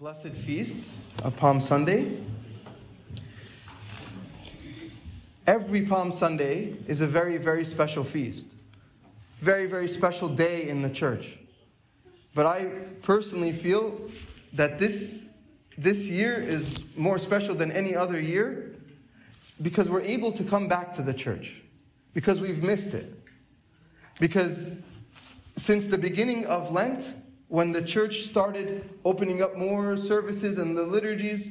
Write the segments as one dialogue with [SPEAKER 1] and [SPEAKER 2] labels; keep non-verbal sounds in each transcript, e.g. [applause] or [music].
[SPEAKER 1] Blessed feast of Palm Sunday. Every Palm Sunday is a very, very special feast. Very, very special day in the church. But I personally feel that this, this year is more special than any other year because we're able to come back to the church, because we've missed it. Because since the beginning of Lent, when the church started opening up more services and the liturgies,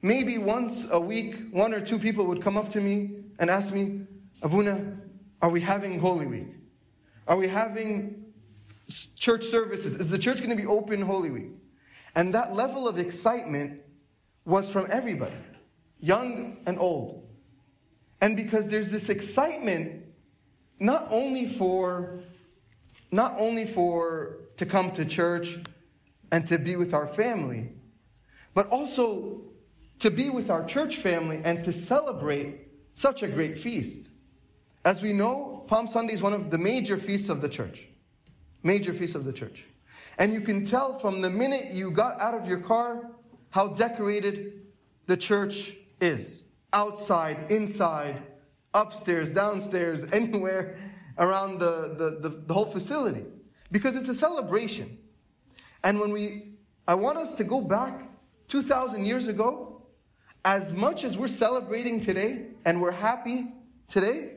[SPEAKER 1] maybe once a week, one or two people would come up to me and ask me, Abuna, are we having Holy Week? Are we having church services? Is the church going to be open Holy Week? And that level of excitement was from everybody, young and old. And because there's this excitement, not only for not only for to come to church and to be with our family, but also to be with our church family and to celebrate such a great feast. As we know, Palm Sunday is one of the major feasts of the church. Major feasts of the church. And you can tell from the minute you got out of your car how decorated the church is. Outside, inside, upstairs, downstairs, [laughs] anywhere around the, the, the, the whole facility because it's a celebration. And when we, I want us to go back 2,000 years ago, as much as we're celebrating today and we're happy today,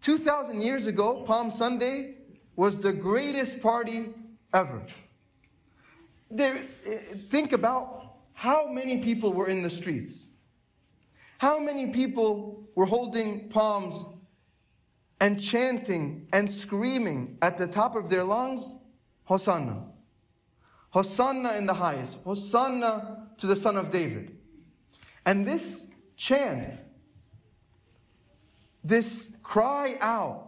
[SPEAKER 1] 2,000 years ago, Palm Sunday was the greatest party ever. There, eh, think about how many people were in the streets. How many people were holding palms and chanting and screaming at the top of their lungs, Hosanna. Hosanna in the highest. Hosanna to the Son of David. And this chant, this cry out,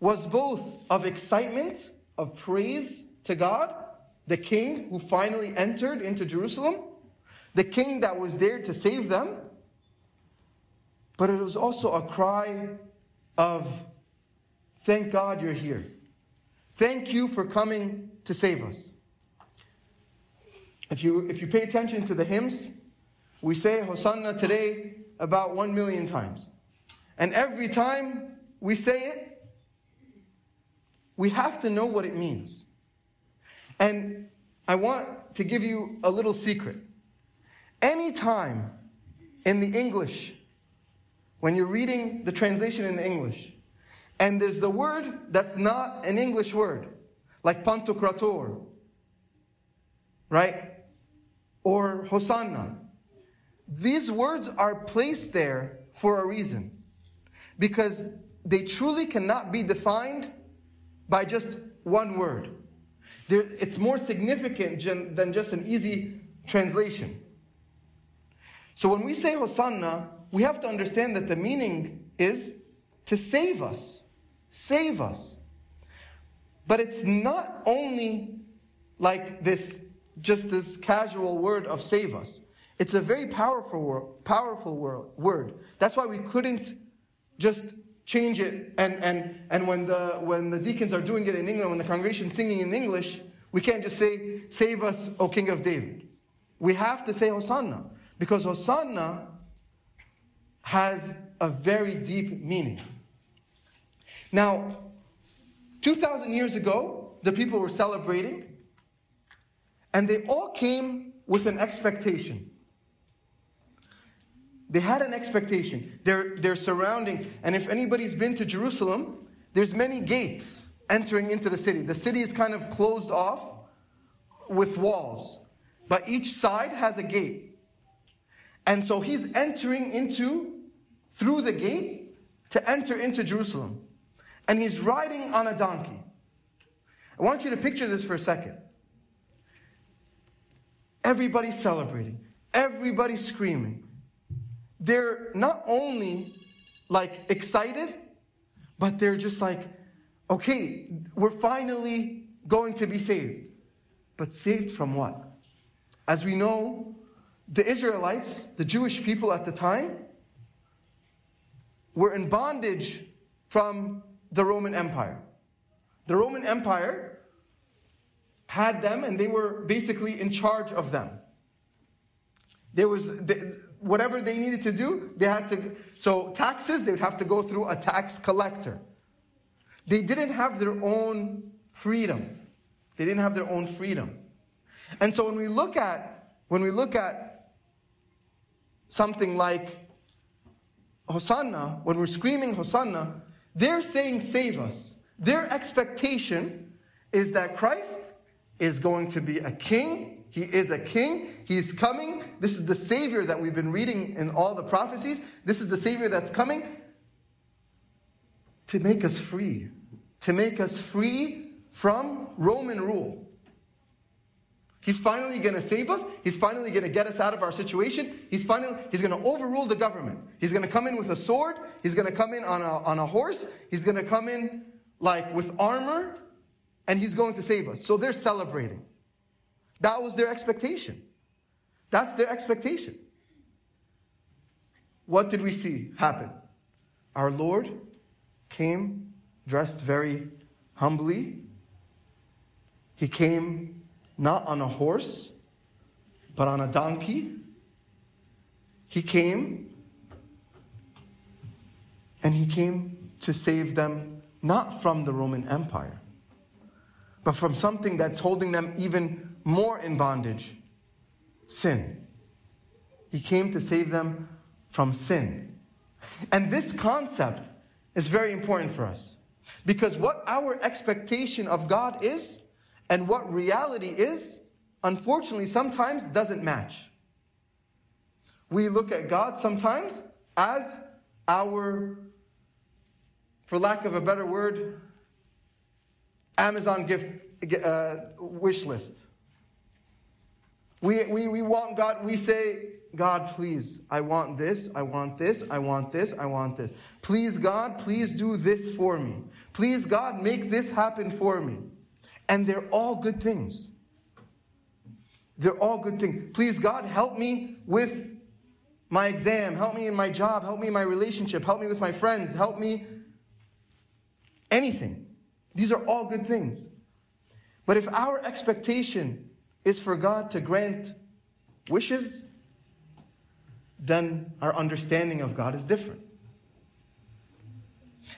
[SPEAKER 1] was both of excitement, of praise to God, the king who finally entered into Jerusalem, the king that was there to save them, but it was also a cry of thank God you're here. Thank you for coming to save us. If you, if you pay attention to the hymns, we say Hosanna today about one million times. And every time we say it, we have to know what it means. And I want to give you a little secret. Anytime in the English when you're reading the translation in English, and there's the word that's not an English word, like Pantocrator, right? Or Hosanna. These words are placed there for a reason. Because they truly cannot be defined by just one word. It's more significant than just an easy translation. So when we say Hosanna, we have to understand that the meaning is to save us. Save us. But it's not only like this, just this casual word of save us. It's a very powerful word, powerful word. That's why we couldn't just change it. And, and, and when, the, when the deacons are doing it in England, when the congregation's singing in English, we can't just say, Save us, O King of David. We have to say Hosanna. Because Hosanna has a very deep meaning. Now, 2,000 years ago, the people were celebrating, and they all came with an expectation. They had an expectation. They're, they're surrounding, and if anybody's been to Jerusalem, there's many gates entering into the city. The city is kind of closed off with walls, but each side has a gate. And so he's entering into through the gate to enter into Jerusalem. And he's riding on a donkey. I want you to picture this for a second. Everybody's celebrating, everybody's screaming. They're not only like excited, but they're just like, okay, we're finally going to be saved. But saved from what? As we know, the Israelites, the Jewish people at the time, were in bondage from the Roman Empire. The Roman Empire had them and they were basically in charge of them. There was whatever they needed to do, they had to. So taxes, they would have to go through a tax collector. They didn't have their own freedom. They didn't have their own freedom. And so when we look at when we look at something like Hosanna, when we're screaming Hosanna, they're saying save us. Their expectation is that Christ is going to be a king. He is a king. He's coming. This is the Savior that we've been reading in all the prophecies. This is the Savior that's coming to make us free, to make us free from Roman rule. He's finally going to save us. He's finally going to get us out of our situation. He's finally he's going to overrule the government. He's going to come in with a sword. He's going to come in on a, on a horse. He's going to come in like with armor and he's going to save us. So they're celebrating. That was their expectation. That's their expectation. What did we see happen? Our Lord came dressed very humbly. He came not on a horse, but on a donkey. He came and he came to save them not from the Roman Empire, but from something that's holding them even more in bondage sin. He came to save them from sin. And this concept is very important for us because what our expectation of God is and what reality is, unfortunately, sometimes doesn't match. We look at God sometimes as our, for lack of a better word, Amazon gift uh, wish list. We, we, we want God, we say, God, please, I want this, I want this, I want this, I want this. Please, God, please do this for me. Please, God, make this happen for me. And they're all good things. They're all good things. Please, God, help me with my exam, help me in my job, help me in my relationship, help me with my friends, help me anything. These are all good things. But if our expectation is for God to grant wishes, then our understanding of God is different.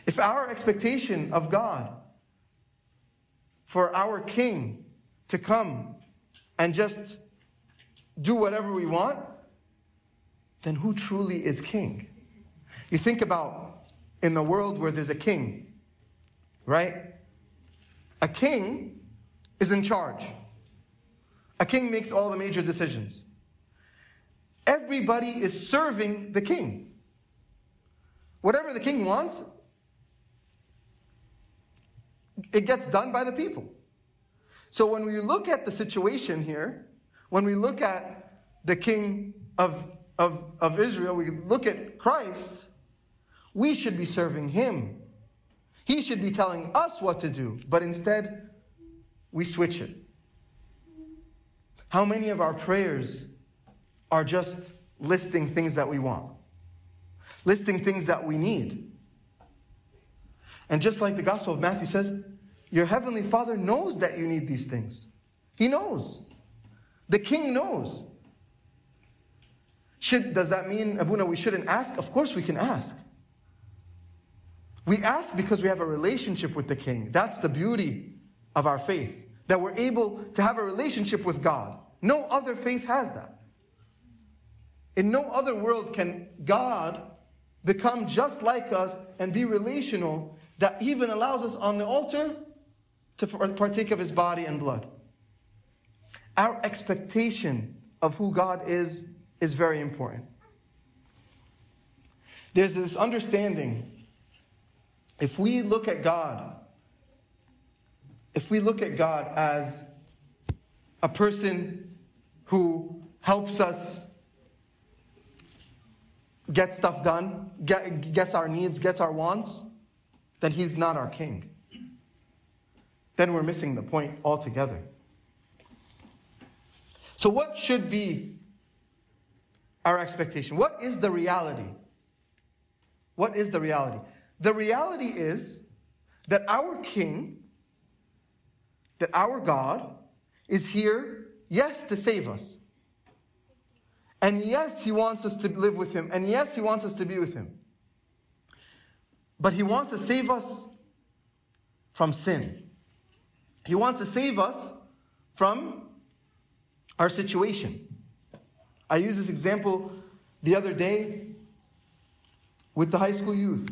[SPEAKER 1] If our expectation of God for our king to come and just do whatever we want, then who truly is king? You think about in the world where there's a king, right? A king is in charge. A king makes all the major decisions. Everybody is serving the king. Whatever the king wants, it gets done by the people. So when we look at the situation here, when we look at the king of, of, of Israel, we look at Christ, we should be serving him. He should be telling us what to do, but instead, we switch it. How many of our prayers are just listing things that we want, listing things that we need? And just like the Gospel of Matthew says, your heavenly Father knows that you need these things. He knows. The king knows. Should, does that mean, Abuna, we shouldn't ask? Of course we can ask. We ask because we have a relationship with the king. That's the beauty of our faith, that we're able to have a relationship with God. No other faith has that. In no other world can God become just like us and be relational that even allows us on the altar to partake of his body and blood. Our expectation of who God is is very important. There's this understanding if we look at God, if we look at God as a person who helps us get stuff done, get, gets our needs, gets our wants, then he's not our king then we're missing the point altogether. So, what should be our expectation? What is the reality? What is the reality? The reality is that our King, that our God, is here, yes, to save us. And yes, He wants us to live with Him. And yes, He wants us to be with Him. But He wants to save us from sin. He wants to save us from our situation. I used this example the other day with the high school youth.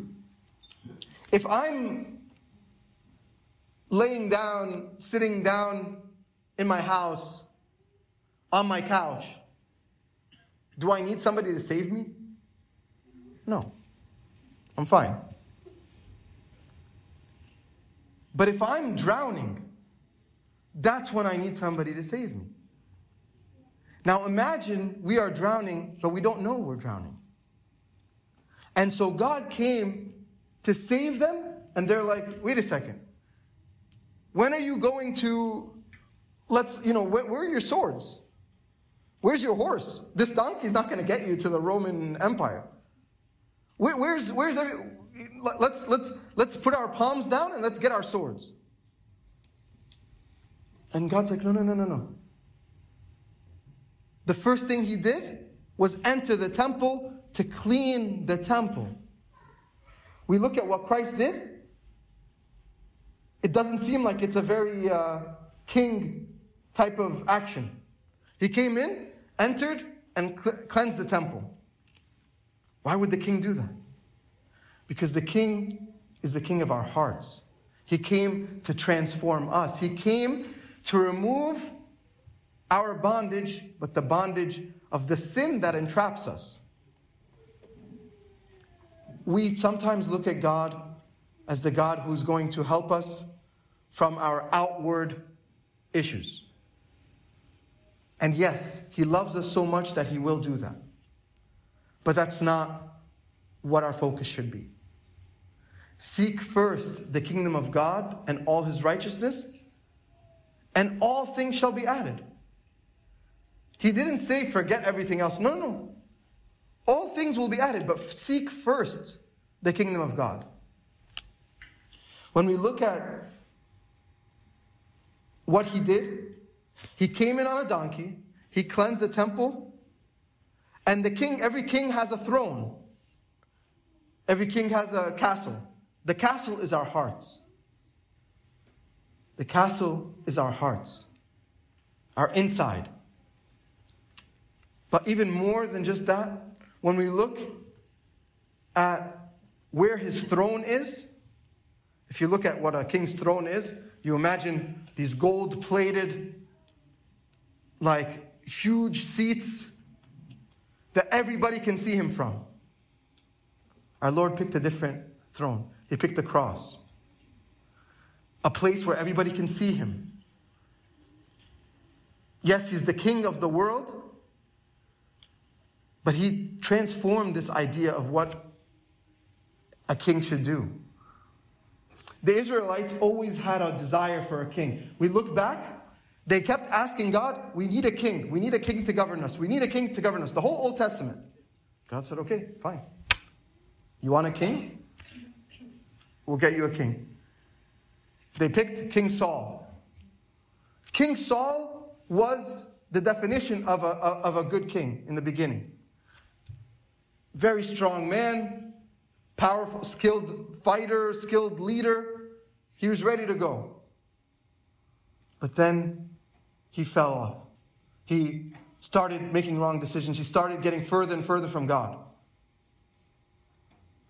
[SPEAKER 1] If I'm laying down, sitting down in my house, on my couch, do I need somebody to save me? No. I'm fine. But if I'm drowning, that's when I need somebody to save me. Now imagine we are drowning, but we don't know we're drowning. And so God came to save them, and they're like, wait a second. When are you going to, let's, you know, where, where are your swords? Where's your horse? This donkey's not going to get you to the Roman Empire. Where, where's, where's every, let's, let's, let's put our palms down and let's get our swords. And God's like, no, no, no, no, no. The first thing he did was enter the temple to clean the temple. We look at what Christ did. It doesn't seem like it's a very uh, king type of action. He came in, entered, and cl- cleansed the temple. Why would the king do that? Because the king is the king of our hearts. He came to transform us. He came to remove our bondage, but the bondage of the sin that entraps us. We sometimes look at God as the God who's going to help us from our outward issues. And yes, He loves us so much that He will do that. But that's not what our focus should be. Seek first the kingdom of God and all His righteousness, and all things shall be added. He didn't say forget everything else. No, no. All things will be added, but seek first the kingdom of God. When we look at what he did, he came in on a donkey, he cleansed the temple, and the king, every king has a throne. Every king has a castle. The castle is our hearts. The castle is our hearts, our inside. But even more than just that, when we look at where his throne is, if you look at what a king's throne is, you imagine these gold plated, like huge seats that everybody can see him from. Our Lord picked a different throne, He picked the cross, a place where everybody can see Him. Yes, He's the King of the world, but he transformed this idea of what a king should do. The Israelites always had a desire for a king. We look back, they kept asking God, We need a king. We need a king to govern us. We need a king to govern us. The whole Old Testament. God said, Okay, fine. You want a king? We'll get you a king. They picked King Saul. King Saul was the definition of a, of a good king in the beginning very strong man, powerful, skilled fighter, skilled leader. He was ready to go. But then he fell off. He started making wrong decisions. He started getting further and further from God.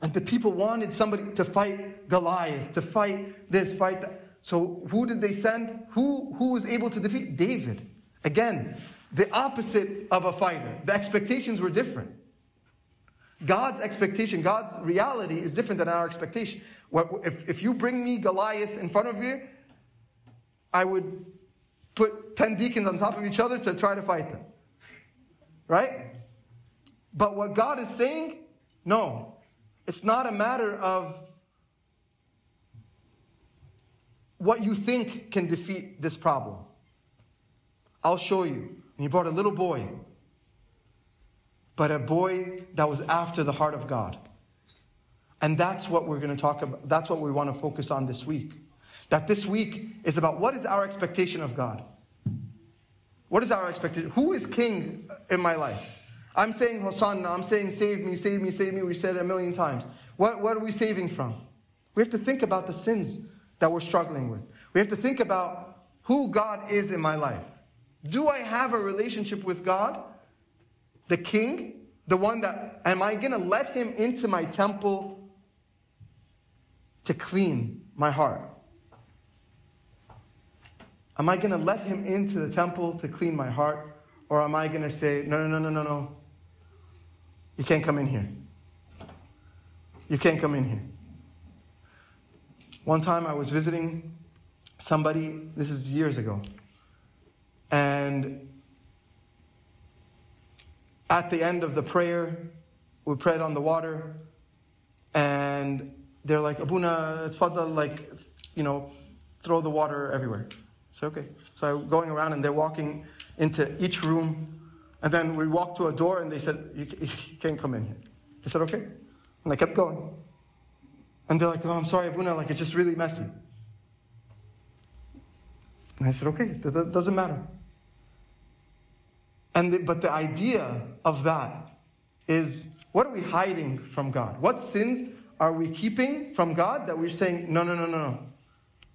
[SPEAKER 1] And the people wanted somebody to fight Goliath, to fight this, fight that. So who did they send? Who, who was able to defeat? David. Again, the opposite of a fighter. The expectations were different. God's expectation, God's reality is different than our expectation. If, if you bring me Goliath in front of you, I would put 10 deacons on top of each other to try to fight them. Right? But what God is saying, no. It's not a matter of what you think can defeat this problem. I'll show you. And he brought a little boy but a boy that was after the heart of God. And that's what we're going to talk about. That's what we want to focus on this week. That this week is about what is our expectation of God? What is our expectation? Who is king in my life? I'm saying Hosanna, I'm saying save me, save me, save me. We said it a million times. What, what are we saving from? We have to think about the sins that we're struggling with. We have to think about who God is in my life. Do I have a relationship with God, the King, the one that, am I going to let him into my temple to clean my heart? Am I going to let him into the temple to clean my heart? Or am I going to say, no, no, no, no, no, no. You can't come in here. You can't come in here. One time I was visiting somebody, this is years ago, and at the end of the prayer, we prayed on the water, and they're like, Abuna, tfaddal, like, you know, throw the water everywhere. So, okay. So I'm going around, and they're walking into each room, and then we walked to a door, and they said, You, can't come in here. I said, Okay. And I kept going. And they're like, Oh, I'm sorry, Abuna, like, it's just really messy. And I said, Okay, that doesn't matter. And the, but the idea of that is what are we hiding from God? What sins are we keeping from God that we're saying, no, no, no, no, no.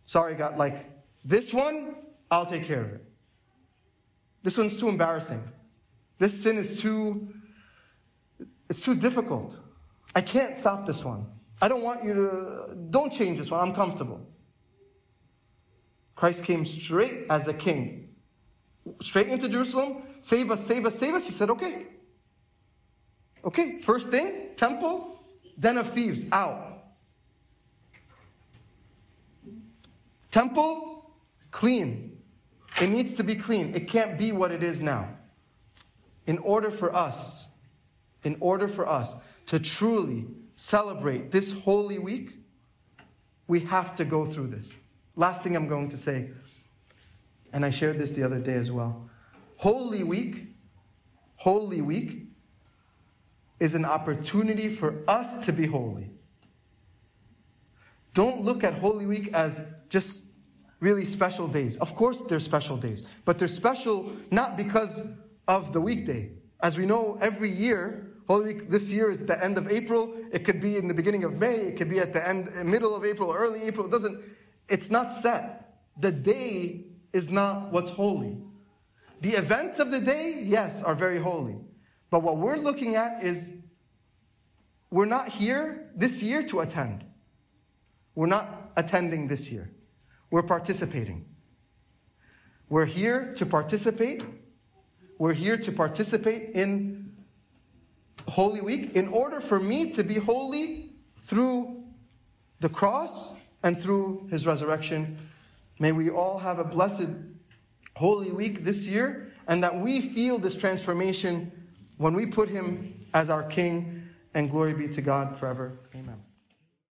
[SPEAKER 1] Sorry, God, like this one, I'll take care of it. This one's too embarrassing. This sin is too, it's too difficult. I can't stop this one. I don't want you to, don't change this one. I'm comfortable. Christ came straight as a king straight into Jerusalem, save us, save us, save us. He said, okay. Okay, first thing, temple, den of thieves, out. Temple, clean. It needs to be clean. It can't be what it is now. In order for us, in order for us to truly celebrate this holy week, we have to go through this. Last thing I'm going to say and I shared this the other day as well. Holy Week, Holy Week is an opportunity for us to be holy. Don't look at Holy Week as just really special days. Of course, they're special days, but they're special not because of the weekday. As we know, every year, Holy Week this year is the end of April. It could be in the beginning of May. It could be at the end, middle of April, early April. It doesn't. It's not set. The day is not what's holy. The events of the day, yes, are very holy. But what we're looking at is we're not here this year to attend. We're not attending this year. We're participating. We're here to participate. We're here to participate in Holy Week in order for me to be holy through the cross and through his resurrection May we all have a blessed Holy Week this year and that we feel this transformation when we put Him as our King. And glory be to God forever. Amen.